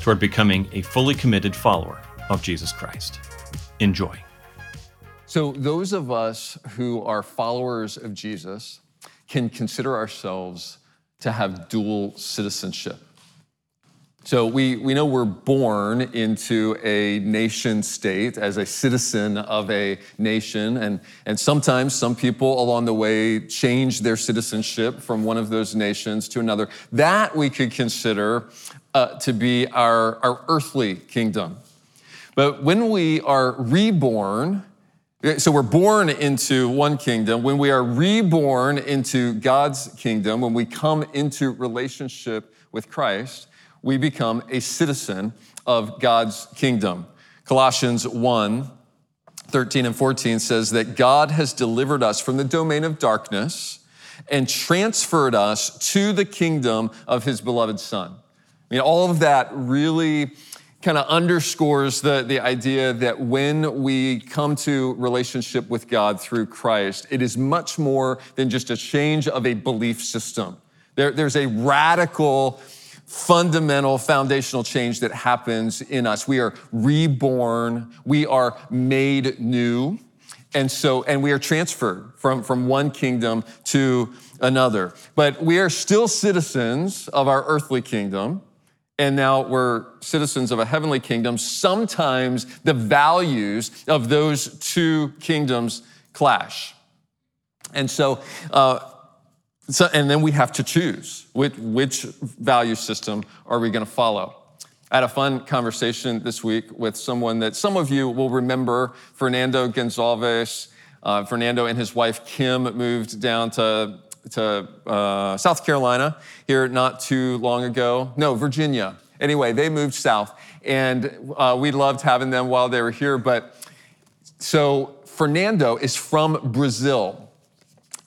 toward becoming a fully committed follower of Jesus Christ. Enjoy. So, those of us who are followers of Jesus can consider ourselves to have dual citizenship. So, we, we know we're born into a nation state as a citizen of a nation, and, and sometimes some people along the way change their citizenship from one of those nations to another. That we could consider uh, to be our, our earthly kingdom. But when we are reborn, so we're born into one kingdom. When we are reborn into God's kingdom, when we come into relationship with Christ, we become a citizen of God's kingdom. Colossians 1 13 and 14 says that God has delivered us from the domain of darkness and transferred us to the kingdom of his beloved Son. I mean, all of that really kind of underscores the, the idea that when we come to relationship with God through Christ, it is much more than just a change of a belief system. There, there's a radical, fundamental, foundational change that happens in us. We are reborn, we are made new. And so, and we are transferred from, from one kingdom to another. But we are still citizens of our earthly kingdom and now we're citizens of a heavenly kingdom, sometimes the values of those two kingdoms clash. And so, uh, so and then we have to choose which, which value system are we going to follow. I had a fun conversation this week with someone that some of you will remember, Fernando Gonzalez. Uh, Fernando and his wife Kim moved down to to uh, South Carolina here not too long ago. No, Virginia. Anyway, they moved south, and uh, we loved having them while they were here. But so Fernando is from Brazil.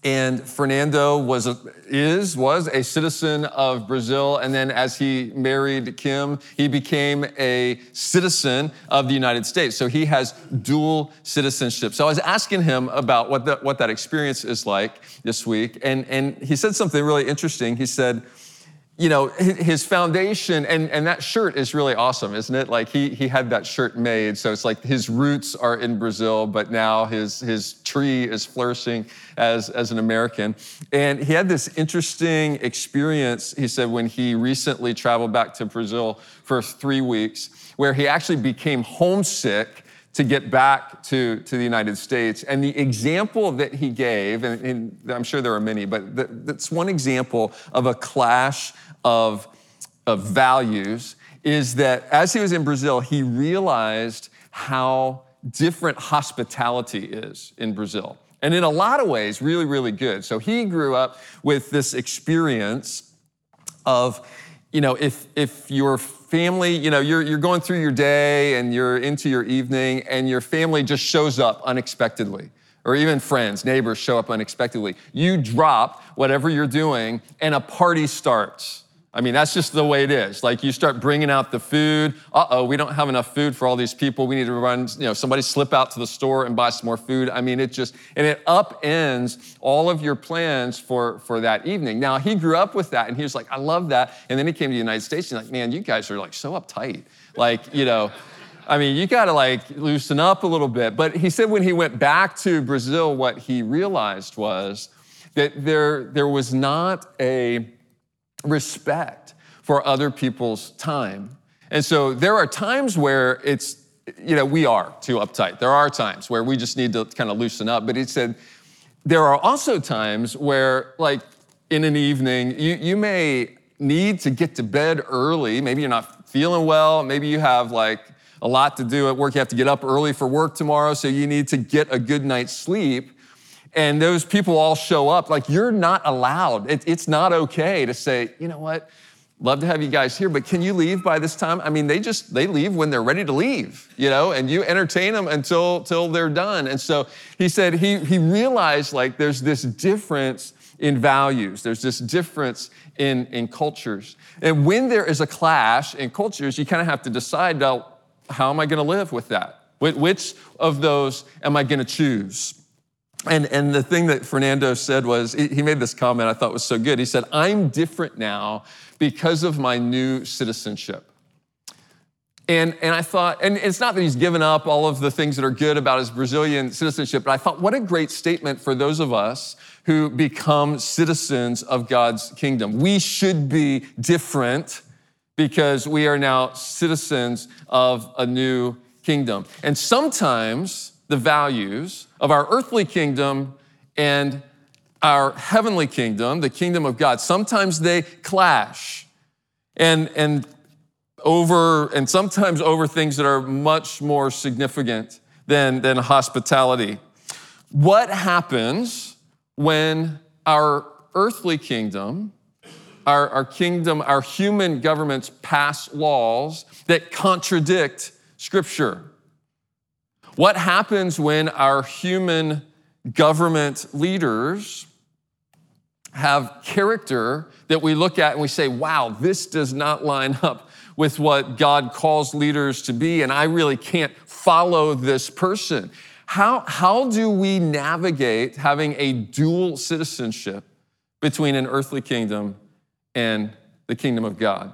And Fernando was a, is was a citizen of Brazil, and then as he married Kim, he became a citizen of the United States. So he has dual citizenship. So I was asking him about what that what that experience is like this week, and and he said something really interesting. He said you know, his foundation, and, and that shirt is really awesome, isn't it? Like he, he had that shirt made. So it's like his roots are in Brazil, but now his, his tree is flourishing as, as an American. And he had this interesting experience, he said, when he recently traveled back to Brazil for three weeks, where he actually became homesick to get back to, to the United States. And the example that he gave, and, and I'm sure there are many, but that's one example of a clash of, of values, is that as he was in Brazil, he realized how different hospitality is in Brazil. And in a lot of ways, really, really good. So he grew up with this experience of, you know, if, if your family, you know, you're, you're going through your day and you're into your evening and your family just shows up unexpectedly, or even friends, neighbors show up unexpectedly. You drop whatever you're doing and a party starts. I mean, that's just the way it is. Like you start bringing out the food. Uh oh, we don't have enough food for all these people. We need to run, you know, somebody slip out to the store and buy some more food. I mean, it just, and it upends all of your plans for, for that evening. Now, he grew up with that and he was like, I love that. And then he came to the United States and like, man, you guys are like so uptight. Like, you know, I mean, you got to like loosen up a little bit. But he said when he went back to Brazil, what he realized was that there, there was not a, respect for other people's time. And so there are times where it's, you know, we are too uptight. There are times where we just need to kind of loosen up. But he said, there are also times where, like in an evening, you, you may need to get to bed early. Maybe you're not feeling well. Maybe you have like a lot to do at work. You have to get up early for work tomorrow, so you need to get a good night's sleep and those people all show up, like you're not allowed. It, it's not okay to say, you know what, love to have you guys here, but can you leave by this time? I mean, they just they leave when they're ready to leave, you know, and you entertain them until till they're done. And so he said he he realized like there's this difference in values. There's this difference in, in cultures. And when there is a clash in cultures, you kind of have to decide, now, how am I going to live with that? Which of those am I going to choose? And, and the thing that Fernando said was, he made this comment I thought was so good. He said, I'm different now because of my new citizenship. And, and I thought, and it's not that he's given up all of the things that are good about his Brazilian citizenship, but I thought, what a great statement for those of us who become citizens of God's kingdom. We should be different because we are now citizens of a new kingdom. And sometimes the values of our earthly kingdom and our heavenly kingdom, the kingdom of God, sometimes they clash. And, and over, and sometimes over things that are much more significant than, than hospitality. What happens when our earthly kingdom, our, our kingdom, our human governments pass laws that contradict Scripture? What happens when our human government leaders have character that we look at and we say, wow, this does not line up with what God calls leaders to be, and I really can't follow this person. How, how do we navigate having a dual citizenship between an earthly kingdom and the kingdom of God?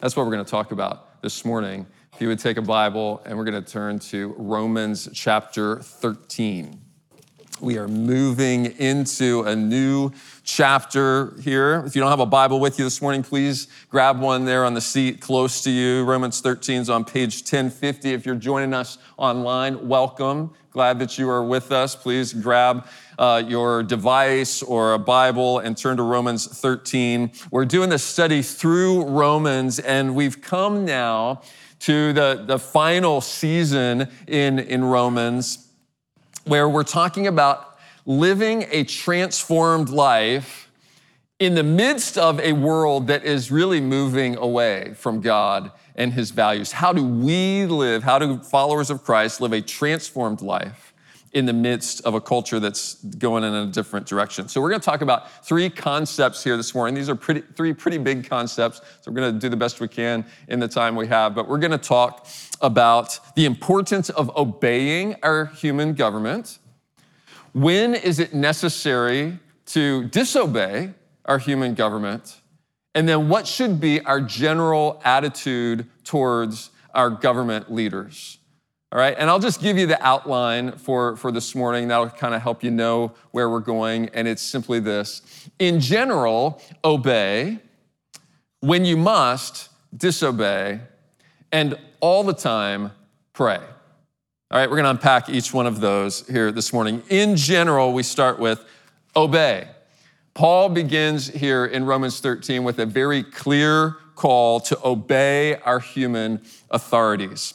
That's what we're going to talk about this morning. If you would take a Bible, and we're going to turn to Romans chapter 13 we are moving into a new chapter here. If you don't have a Bible with you this morning, please grab one there on the seat close to you. Romans 13 is on page 1050. If you're joining us online, welcome. Glad that you are with us. Please grab uh, your device or a Bible and turn to Romans 13. We're doing this study through Romans, and we've come now to the, the final season in, in Romans where we're talking about living a transformed life in the midst of a world that is really moving away from God and his values. How do we live, how do followers of Christ live a transformed life in the midst of a culture that's going in a different direction? So, we're going to talk about three concepts here this morning. These are pretty, three pretty big concepts. So, we're going to do the best we can in the time we have, but we're going to talk about the importance of obeying our human government. When is it necessary to disobey our human government? And then what should be our general attitude towards our government leaders? All right, and I'll just give you the outline for, for this morning. That'll kind of help you know where we're going. And it's simply this In general, obey. When you must, disobey. And all the time, pray. All right, we're going to unpack each one of those here this morning. In general, we start with obey. Paul begins here in Romans 13 with a very clear call to obey our human authorities.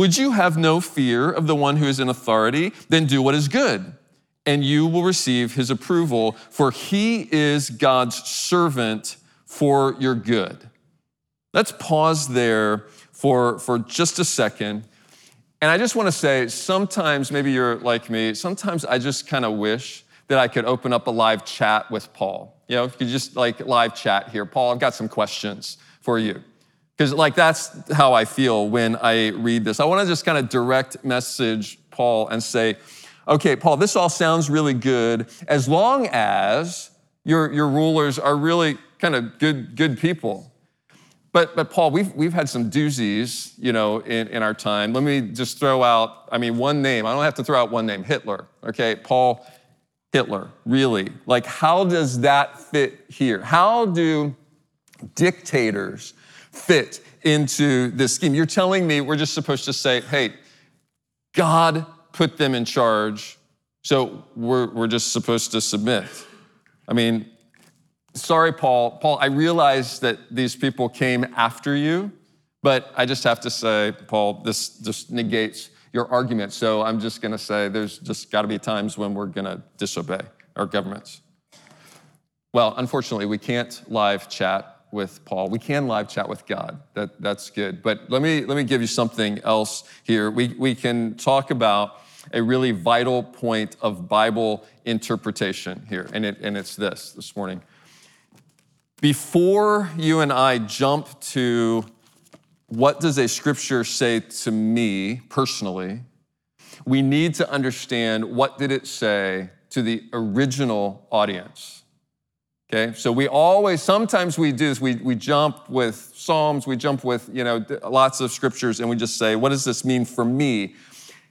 Would you have no fear of the one who is in authority? Then do what is good, and you will receive his approval, for he is God's servant for your good. Let's pause there for, for just a second and I just want to say, sometimes, maybe you're like me, sometimes I just kind of wish that I could open up a live chat with Paul. You know, if you just like live chat here, Paul, I've got some questions for you. Because, like, that's how I feel when I read this. I want to just kind of direct message Paul and say, okay, Paul, this all sounds really good as long as your, your rulers are really kind of good, good people. But, but Paul, we've, we've had some doozies, you know, in, in our time. Let me just throw out, I mean, one name. I don't have to throw out one name, Hitler, okay? Paul Hitler, really. Like, how does that fit here? How do dictators fit into this scheme. You're telling me we're just supposed to say, hey, God put them in charge, so we're, we're just supposed to submit. I mean, sorry, Paul. Paul, I realize that these people came after you, but I just have to say, Paul, this just negates your argument. So I'm just going to say there's just got to be times when we're going to disobey our governments. Well, unfortunately, we can't live chat with Paul. We can live chat with God. That, that's good. But let me, let me give you something else here. We, we can talk about a really vital point of Bible interpretation here, and, it, and it's this this morning. Before you and I jump to what does a scripture say to me personally, we need to understand what did it say to the original audience. Okay, so we always, sometimes we do this, we, we jump with Psalms, we jump with, you know, lots of scriptures, and we just say, what does this mean for me?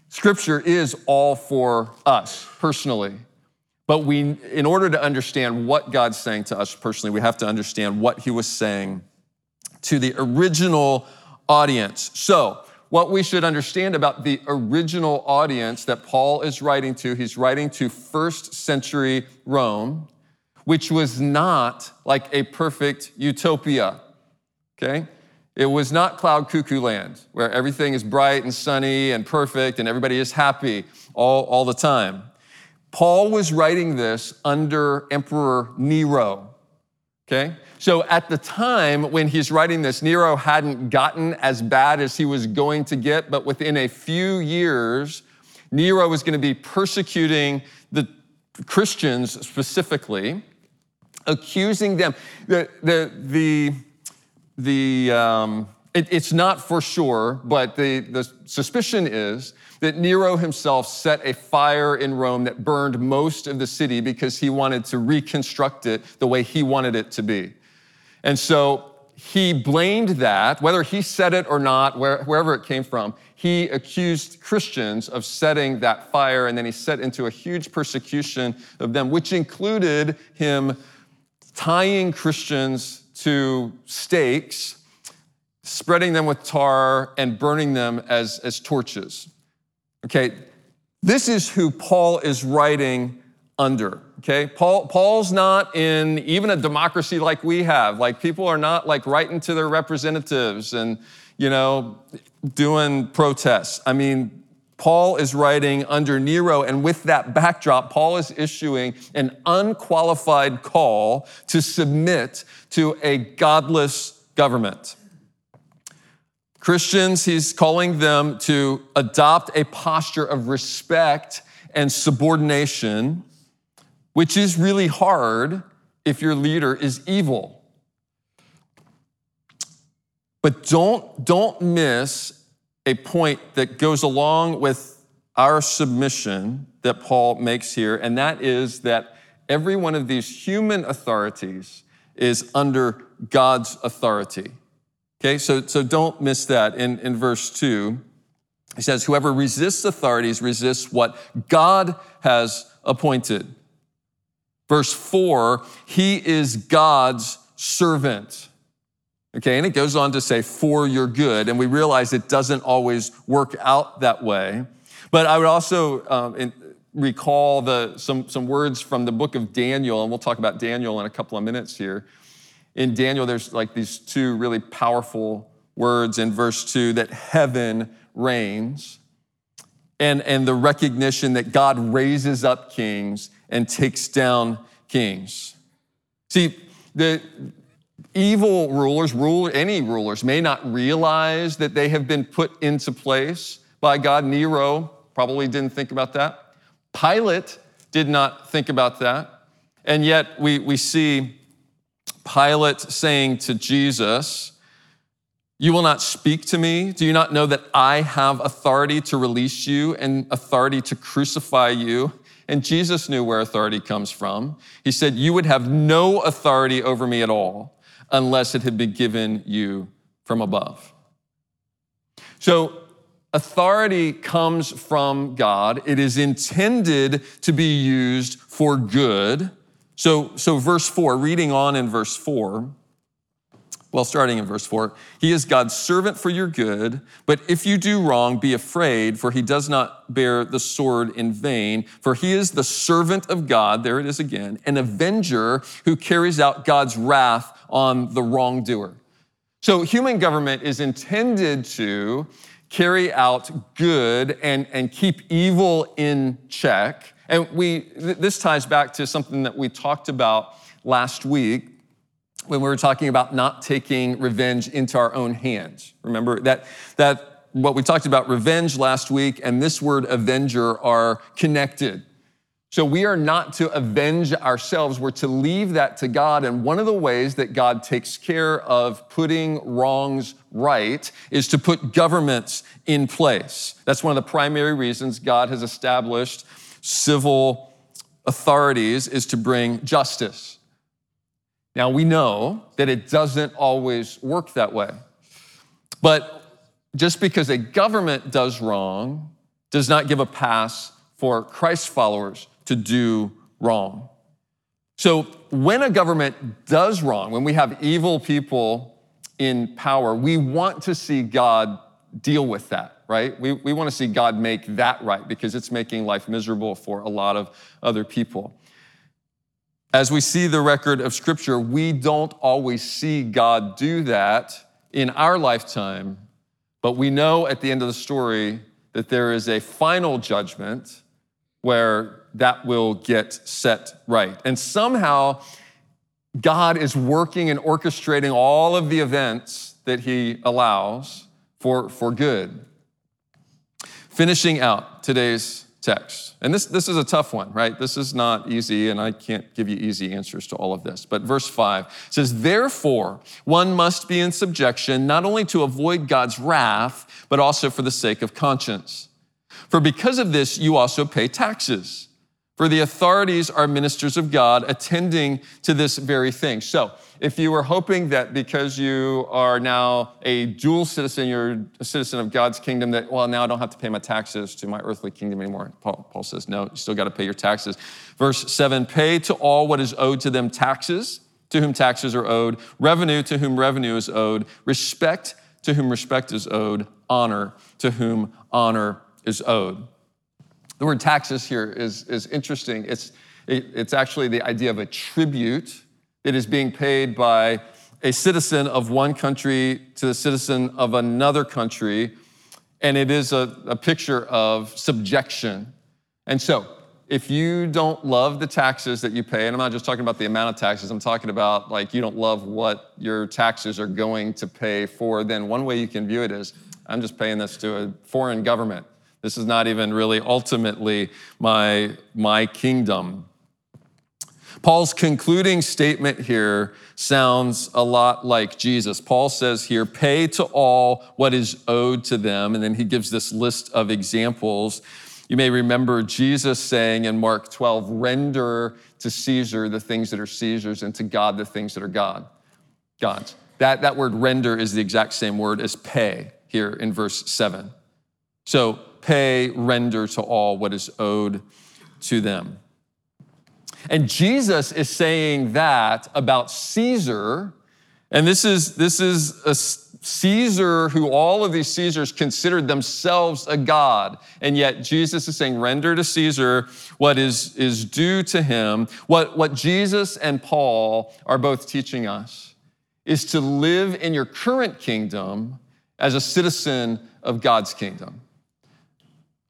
Scripture is all for us personally. But we, in order to understand what God's saying to us personally, we have to understand what he was saying to the original audience. So, what we should understand about the original audience that Paul is writing to, he's writing to first century Rome, which was not like a perfect utopia. Okay? It was not cloud cuckoo land where everything is bright and sunny and perfect and everybody is happy all, all the time. Paul was writing this under Emperor Nero. Okay? So at the time when he's writing this, Nero hadn't gotten as bad as he was going to get, but within a few years, Nero was going to be persecuting the Christians specifically, accusing them. The, the, the, the um, it, it's not for sure, but the, the suspicion is that Nero himself set a fire in Rome that burned most of the city because he wanted to reconstruct it the way he wanted it to be. And so he blamed that, whether he said it or not, where, wherever it came from, he accused Christians of setting that fire, and then he set into a huge persecution of them, which included him tying Christians to stakes, spreading them with tar, and burning them as, as torches. Okay, this is who Paul is writing under. Okay, Paul, Paul's not in even a democracy like we have. Like people are not like writing to their representatives and you know doing protests. I mean, Paul is writing under Nero, and with that backdrop, Paul is issuing an unqualified call to submit to a godless government. Christians, he's calling them to adopt a posture of respect and subordination which is really hard if your leader is evil. But don't, don't miss a point that goes along with our submission that Paul makes here, and that is that every one of these human authorities is under God's authority. Okay, so, so don't miss that. In, in verse 2, he says, Whoever resists authorities resists what God has appointed. Verse 4, he is God's servant. Okay, and it goes on to say, for your good. And we realize it doesn't always work out that way. But I would also um, recall the, some, some words from the book of Daniel, and we'll talk about Daniel in a couple of minutes here. In Daniel, there's like these two really powerful words in verse 2 that heaven reigns, and, and the recognition that God raises up kings and takes down kings. See, the evil rulers, rule any rulers, may not realize that they have been put into place by God. Nero probably didn't think about that. Pilate did not think about that. And yet we, we see Pilate saying to Jesus, You will not speak to me? Do you not know that I have authority to release you and authority to crucify you? And Jesus knew where authority comes from. He said, You would have no authority over me at all unless it had been given you from above. So, authority comes from God. It is intended to be used for good. So, so verse 4, reading on in verse 4, Well, starting in verse 4, he is God's servant for your good, but if you do wrong, be afraid, for he does not bear the sword in vain, for he is the servant of God, there it is again, an avenger who carries out God's wrath on the wrongdoer. So human government is intended to carry out good and, and keep evil in check. And we, this ties back to something that we talked about last week when we were talking about not taking revenge into our own hands. Remember that, that what we talked about revenge last week and this word avenger are connected. So we are not to avenge ourselves, we're to leave that to God. And one of the ways that God takes care of putting wrongs right is to put governments in place. That's one of the primary reasons God has established civil authorities is to bring justice. Now, we know that it doesn't always work that way. But just because a government does wrong does not give a pass for Christ followers to do wrong. So, when a government does wrong, when we have evil people in power, we want to see God deal with that, right? We, we want to see God make that right because it's making life miserable for a lot of other people. As we see the record of Scripture, we don't always see God do that in our lifetime, but we know at the end of the story that there is a final judgment where that will get set right. And somehow, God is working and orchestrating all of the events that He allows for, for good. Finishing out today's text. And this, this is a tough one, right? This is not easy, and I can't give you easy answers to all of this. But verse 5 says, Therefore, one must be in subjection, not only to avoid God's wrath, but also for the sake of conscience. For because of this, you also pay taxes. For the authorities are ministers of God, attending to this very thing. So, if you were hoping that because you are now a dual citizen, you're a citizen of God's kingdom, that, well, now I don't have to pay my taxes to my earthly kingdom anymore. Paul, Paul says, no, you still got to pay your taxes. Verse 7 pay to all what is owed to them taxes, to whom taxes are owed, revenue to whom revenue is owed, respect to whom respect is owed, honor to whom honor is owed. The word taxes here is, is interesting. It's, it, it's actually the idea of a tribute it is being paid by a citizen of one country to the citizen of another country, and it is a, a picture of subjection. And so, if you don't love the taxes that you pay, and I'm not just talking about the amount of taxes, I'm talking about like you don't love what your taxes are going to pay for, then one way you can view it is I'm just paying this to a foreign government. This is not even really ultimately my, my kingdom. Paul's concluding statement here sounds a lot like Jesus. Paul says here, pay to all what is owed to them. And then he gives this list of examples. You may remember Jesus saying in Mark 12, render to Caesar the things that are Caesar's and to God the things that are God, God's. That, that word render is the exact same word as pay here in verse 7. So pay, render to all what is owed to them. And Jesus is saying that about Caesar. And this is, this is a Caesar who all of these Caesars considered themselves a god. And yet Jesus is saying, render to Caesar what is, is due to him. What, what Jesus and Paul are both teaching us is to live in your current kingdom as a citizen of God's kingdom.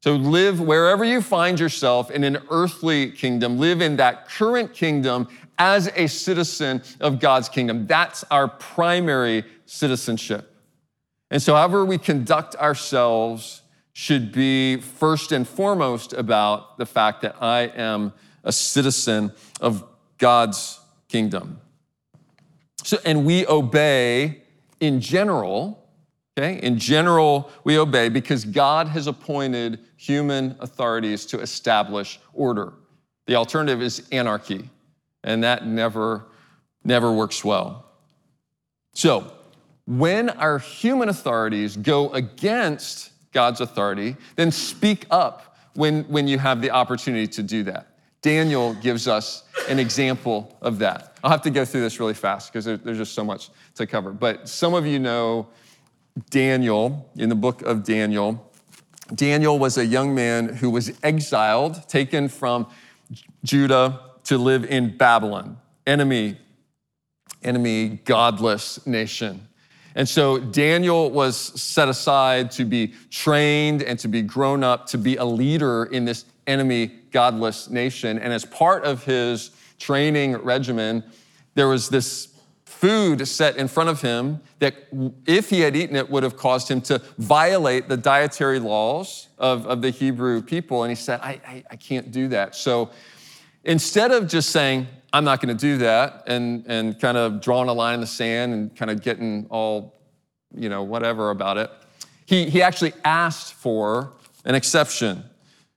So live wherever you find yourself in an earthly kingdom, live in that current kingdom as a citizen of God's kingdom. That's our primary citizenship. And so, however we conduct ourselves should be first and foremost about the fact that I am a citizen of God's kingdom. So, and we obey in general Okay? In general, we obey because God has appointed human authorities to establish order. The alternative is anarchy, and that never, never works well. So, when our human authorities go against God's authority, then speak up when, when you have the opportunity to do that. Daniel gives us an example of that. I'll have to go through this really fast because there's just so much to cover. But some of you know Daniel in the book of Daniel. Daniel was a young man who was exiled, taken from Judah to live in Babylon, enemy, enemy, godless nation. And so Daniel was set aside to be trained and to be grown up to be a leader in this enemy, godless nation. And as part of his training regimen, there was this food set in front of him that, if he had eaten it, would have caused him to violate the dietary laws of, of the Hebrew people. And he said, I, I, I can't do that. So instead of just saying, I'm not going to do that, and, and kind of drawing a line in the sand and kind of getting all, you know, whatever about it, he, he actually asked for an exception.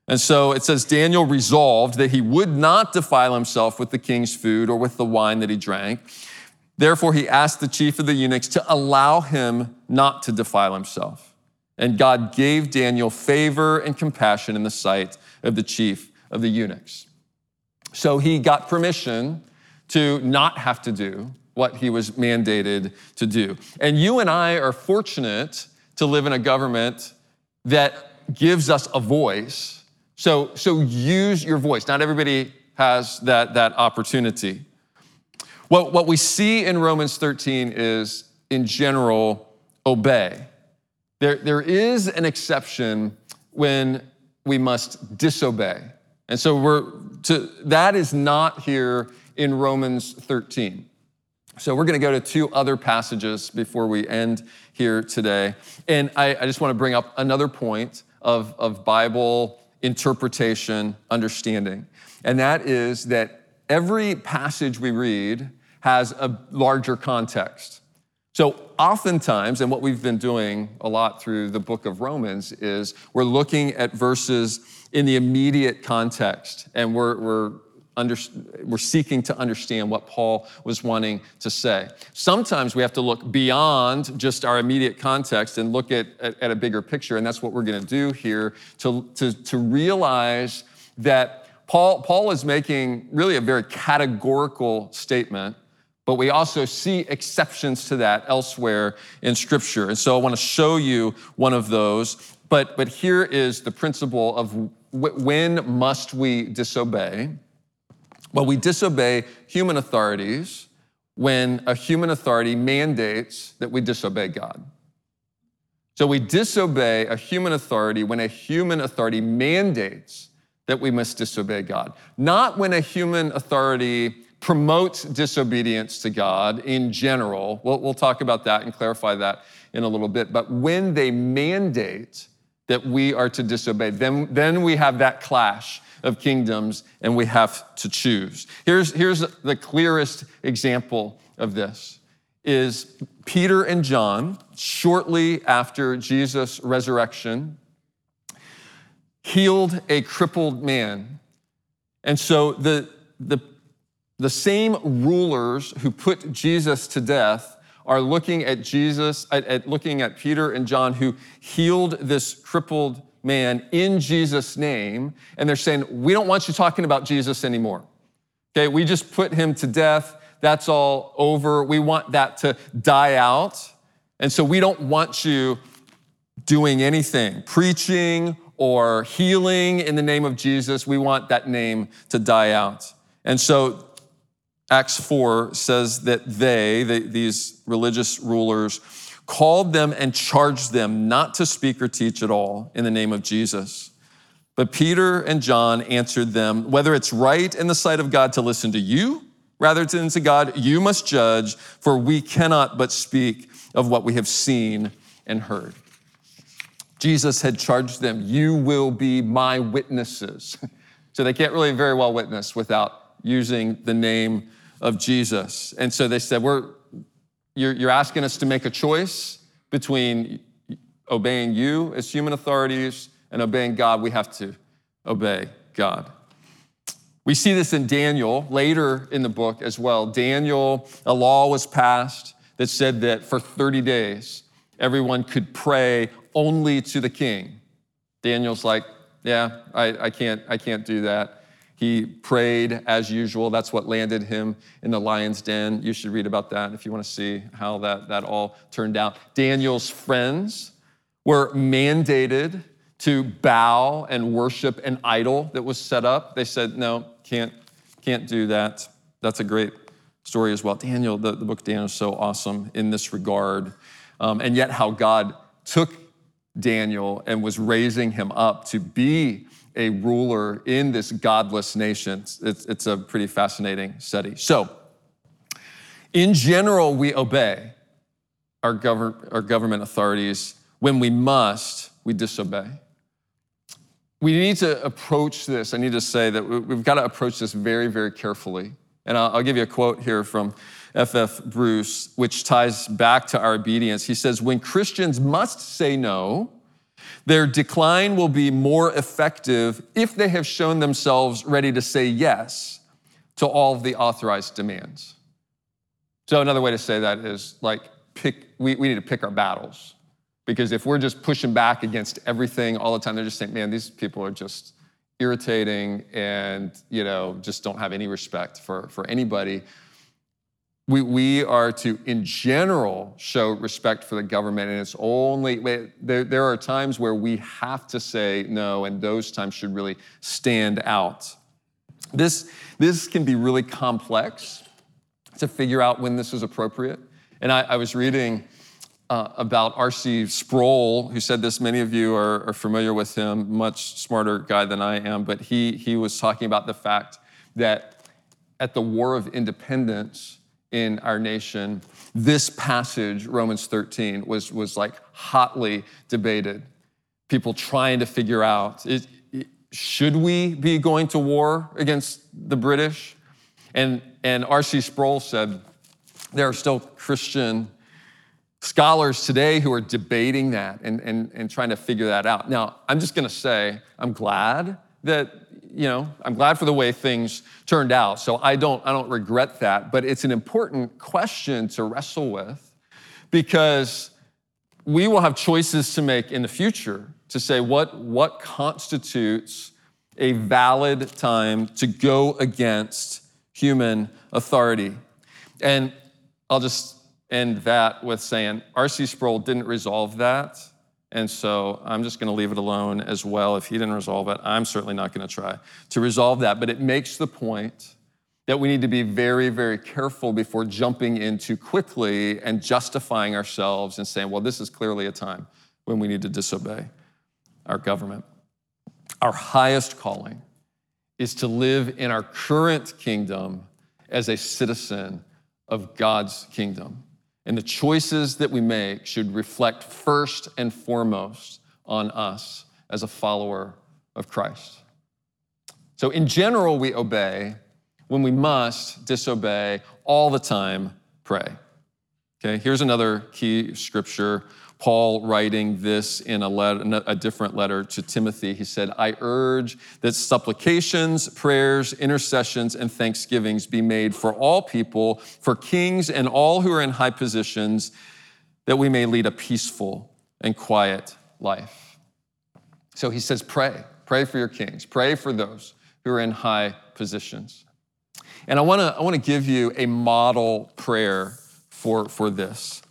And so it says Daniel resolved that he would not defile himself with the king's food or with the wine that he drank. Therefore, he asked the chief of the eunuchs to allow him not to defile himself. And God gave Daniel favor and compassion in the sight of the chief of the eunuchs. So he got permission to not have to do what he was mandated to do. And you and I are fortunate to live in a government that gives us a voice. So, so use your voice. Not everybody has that, that opportunity. What, what we see in Romans 13 is, in general, obey. There, there is an exception when we must disobey. And so we're to, that is not here in Romans 13. So we're going to go to two other passages before we end here today. And I, I just want to bring up another point of, of Bible interpretation, understanding. And that is that every passage we read has a larger context. So, oftentimes, and what we've been doing a lot through the book of Romans is we're looking at verses in the immediate context and we're, we're, under, we're seeking to understand what Paul was wanting to say. Sometimes we have to look beyond just our immediate context and look at, at, at a bigger picture, and that's what we're going to do here to, to, to realize that Paul, Paul is making really a very categorical statement but we also see exceptions to that elsewhere in Scripture. And so I want to show you one of those. But, but here is the principle of when must we disobey? Well, we disobey human authorities when a human authority mandates that we disobey God. So we disobey a human authority when a human authority mandates that we must disobey God, not when a human authority promotes disobedience to God in general. We'll, we'll talk about that and clarify that in a little bit. But when they mandate that we are to disobey, then, then we have that clash of kingdoms and we have to choose. Here's, here's the clearest example of this is Peter and John, shortly after Jesus' resurrection, healed a crippled man. And so the, the the same rulers who put Jesus to death are looking at Jesus, at, at, looking at Peter and John who healed this crippled man in Jesus' name, and they're saying, We don't want you talking about Jesus anymore. Okay, we just put him to death. That's all over. We want that to die out. And so we don't want you doing anything, preaching or healing in the name of Jesus. We want that name to die out. And so Acts 4 says that they, they, these religious rulers, called them and charged them not to speak or teach at all in the name of Jesus. But Peter and John answered them, Whether it's right in the sight of God to listen to you rather than to God, you must judge, for we cannot but speak of what we have seen and heard. Jesus had charged them, You will be my witnesses. so they can't really very well witness without using the name of Jesus. And so they said, We're, you're, you're asking us to make a choice between obeying you as human authorities and obeying God. We have to obey God. We see this in Daniel later in the book as well. Daniel, a law was passed that said that for 30 days, everyone could pray only to the king. Daniel's like, yeah, I, I, can't, I can't do that. He prayed as usual. That's what landed him in the lion's den. You should read about that if you want to see how that, that all turned out. Daniel's friends were mandated to bow and worship an idol that was set up. They said, no, can't, can't do that. That's a great story as well. Daniel, the, the book of Daniel is so awesome in this regard. Um, and yet, how God took Daniel and was raising him up to be a ruler in this godless nation. It's, it's a pretty fascinating study. So, in general, we obey our, our government authorities. When we must, we disobey. We need to approach this. I need to say that we've got to approach this very, very carefully. And I'll, I'll give you a quote here from F.F. Bruce, which ties back to our obedience. He says, When Christians must say no, their decline will be more effective if they have shown themselves ready to say yes to all of the authorized demands. So, another way to say that is like, pick, we, we need to pick our battles. Because if we're just pushing back against everything all the time, they're just saying, man, these people are just irritating and, you know, just don't have any respect for, for anybody. We, we are to, in general, show respect for the government, and it's only, there, there are times where we have to say no, and those times should really stand out. This, this can be really complex to figure out when this is appropriate. And I, I was reading uh, about R.C. Sproul, who said this. Many of you are, are, familiar with him, much smarter guy than I am, but he, he was talking about the fact that at the War of Independence, in our nation, this passage, Romans 13, was, was like hotly debated. People trying to figure out should we be going to war against the British? And, and R.C. Sproul said there are still Christian scholars today who are debating that and, and, and trying to figure that out. Now, I'm just going to say, I'm glad that you know, I'm glad for the way things turned out. So I don't, I don't regret that. But it's an important question to wrestle with because we will have choices to make in the future to say what, what constitutes a valid time to go against human authority. And I'll just end that with saying R.C. Sproul didn't resolve that and so I'm just going to leave it alone as well. If he didn't resolve it, I'm certainly not going to try to resolve that. But it makes the point that we need to be very, very careful before jumping in too quickly and justifying ourselves and saying, well, this is clearly a time when we need to disobey our government. Our highest calling is to live in our current kingdom as a citizen of God's kingdom. And the choices that we make should reflect first and foremost on us as a follower of Christ. So, in general, we obey. When we must disobey, all the time, pray. Okay, here's another key scripture Paul writing this in a, letter, a different letter to Timothy. He said, I urge that supplications, prayers, intercessions, and thanksgivings be made for all people, for kings and all who are in high positions, that we may lead a peaceful and quiet life. So he says, pray. Pray for your kings. Pray for those who are in high positions. And I wanna, I wanna give you a model prayer for, for this.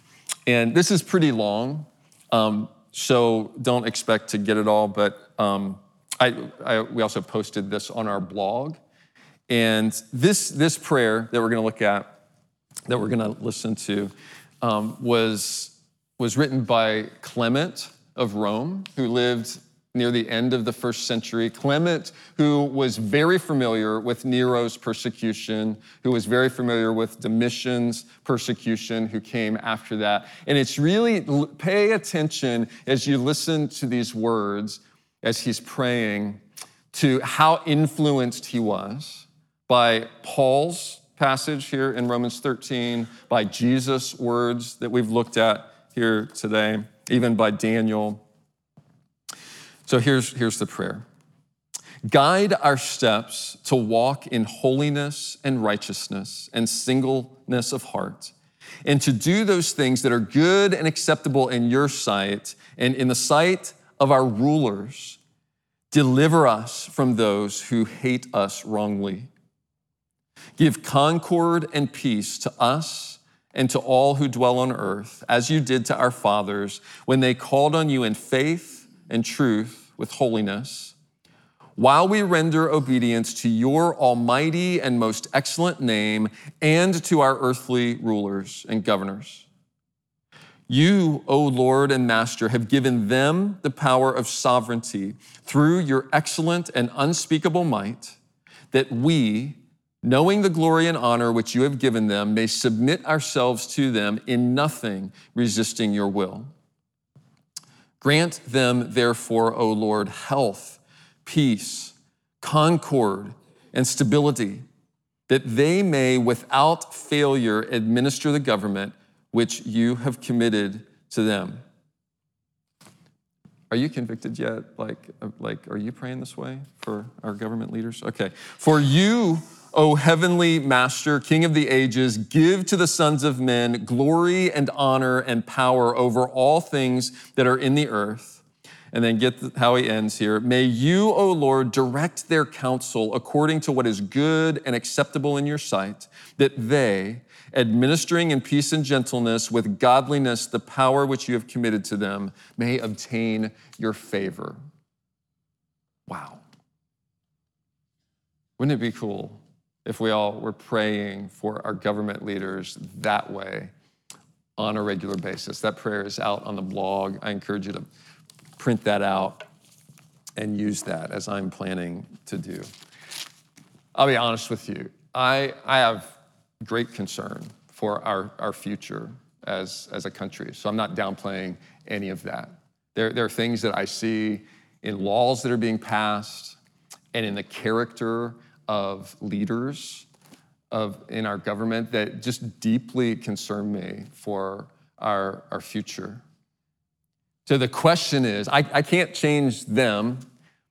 And this is pretty long, um, so don't expect to get it all, but um, I, I, we also posted this on our blog. And this, this prayer that we're going to look at, that we're going to listen to, um, was, was written by Clement of Rome, who lived near the end of the first century. Clement, who was very familiar with Nero's persecution, who was very familiar with Domitian's persecution, who came after that. And it's really, pay attention as you listen to these words as he's praying to how influenced he was by Paul's passage here in Romans 13, by Jesus' words that we've looked at here today, even by Daniel so here's, here's the prayer Guide our steps to walk in holiness and righteousness and singleness of heart, and to do those things that are good and acceptable in your sight and in the sight of our rulers, Deliver us from those who hate us wrongly. Give concord and peace to us and to all who dwell on earth, as you did to our fathers when they called on you in faith and truth with holiness, while we render obedience to your almighty and most excellent name and to our earthly rulers and governors. You, O Lord and Master, have given them the power of sovereignty through your excellent and unspeakable might, that we, knowing the glory and honor which you have given them, may submit ourselves to them in nothing resisting your will. Grant them, therefore, O Lord, health, peace, concord, and stability, that they may, without failure, administer the government which you have committed to them. Are you convicted yet? Like, uh, like, are you praying this way for our government leaders? Okay. For you, O heavenly master, king of the ages, give to the sons of men glory and honor and power over all things that are in the earth. And then get how he ends here. May you, O Lord, direct their counsel according to what is good and acceptable in your sight, that they, administering in peace and gentleness with godliness the power which you have committed to them, may obtain your favor. Wow. Wouldn't it be cool if we all were praying for our government leaders that way on a regular basis. That prayer is out on the blog. I encourage you to print that out and use that as I'm planning to do. I'll be honest with you. I, I have great concern for our, our future as, as a country. So I'm not downplaying any of that. There, there are things that I see in laws that are being passed and in the character of leaders of, in our government that just deeply concern me for our, our future. So the question is I, I can't change them,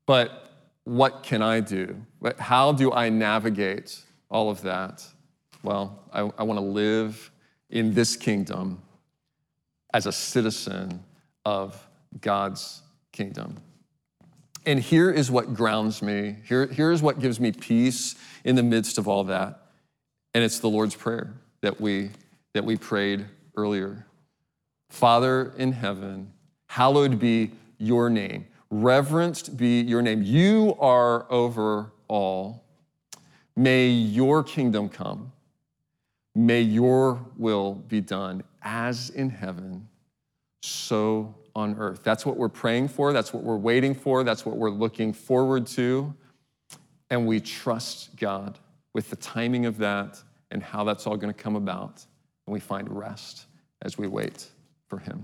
but what can I do? How do I navigate all of that? Well, I, I want to live in this kingdom as a citizen of God's kingdom. And here is what grounds me. Here, here is what gives me peace in the midst of all that. And it's the Lord's Prayer that we, that we prayed earlier. Father in heaven, hallowed be your name. Reverenced be your name. You are over all. May your kingdom come. May your will be done as in heaven, so on earth. That's what we're praying for. That's what we're waiting for. That's what we're looking forward to. And we trust God with the timing of that and how that's all going to come about. And we find rest as we wait for Him.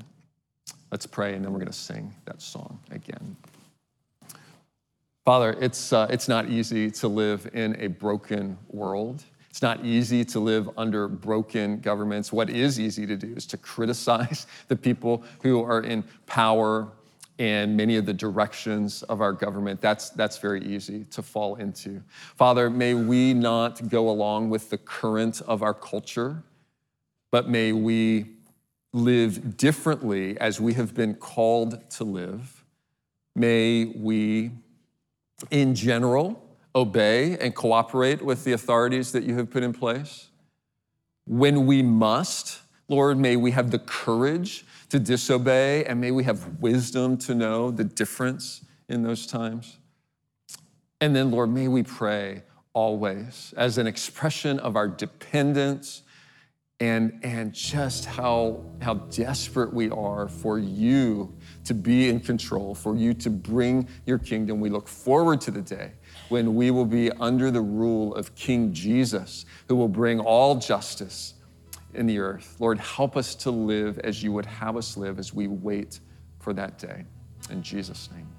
Let's pray, and then we're going to sing that song again. Father, it's, uh, it's not easy to live in a broken world. It's not easy to live under broken governments. What is easy to do is to criticize the people who are in power and many of the directions of our government. That's, that's very easy to fall into. Father, may we not go along with the current of our culture, but may we live differently as we have been called to live. May we, in general, obey and cooperate with the authorities that you have put in place. When we must, Lord, may we have the courage to disobey and may we have wisdom to know the difference in those times. And then, Lord, may we pray always as an expression of our dependence and, and just how, how desperate we are for you to be in control, for you to bring your kingdom. We look forward to the day when we will be under the rule of King Jesus, who will bring all justice in the earth. Lord, help us to live as you would have us live as we wait for that day. In Jesus' name.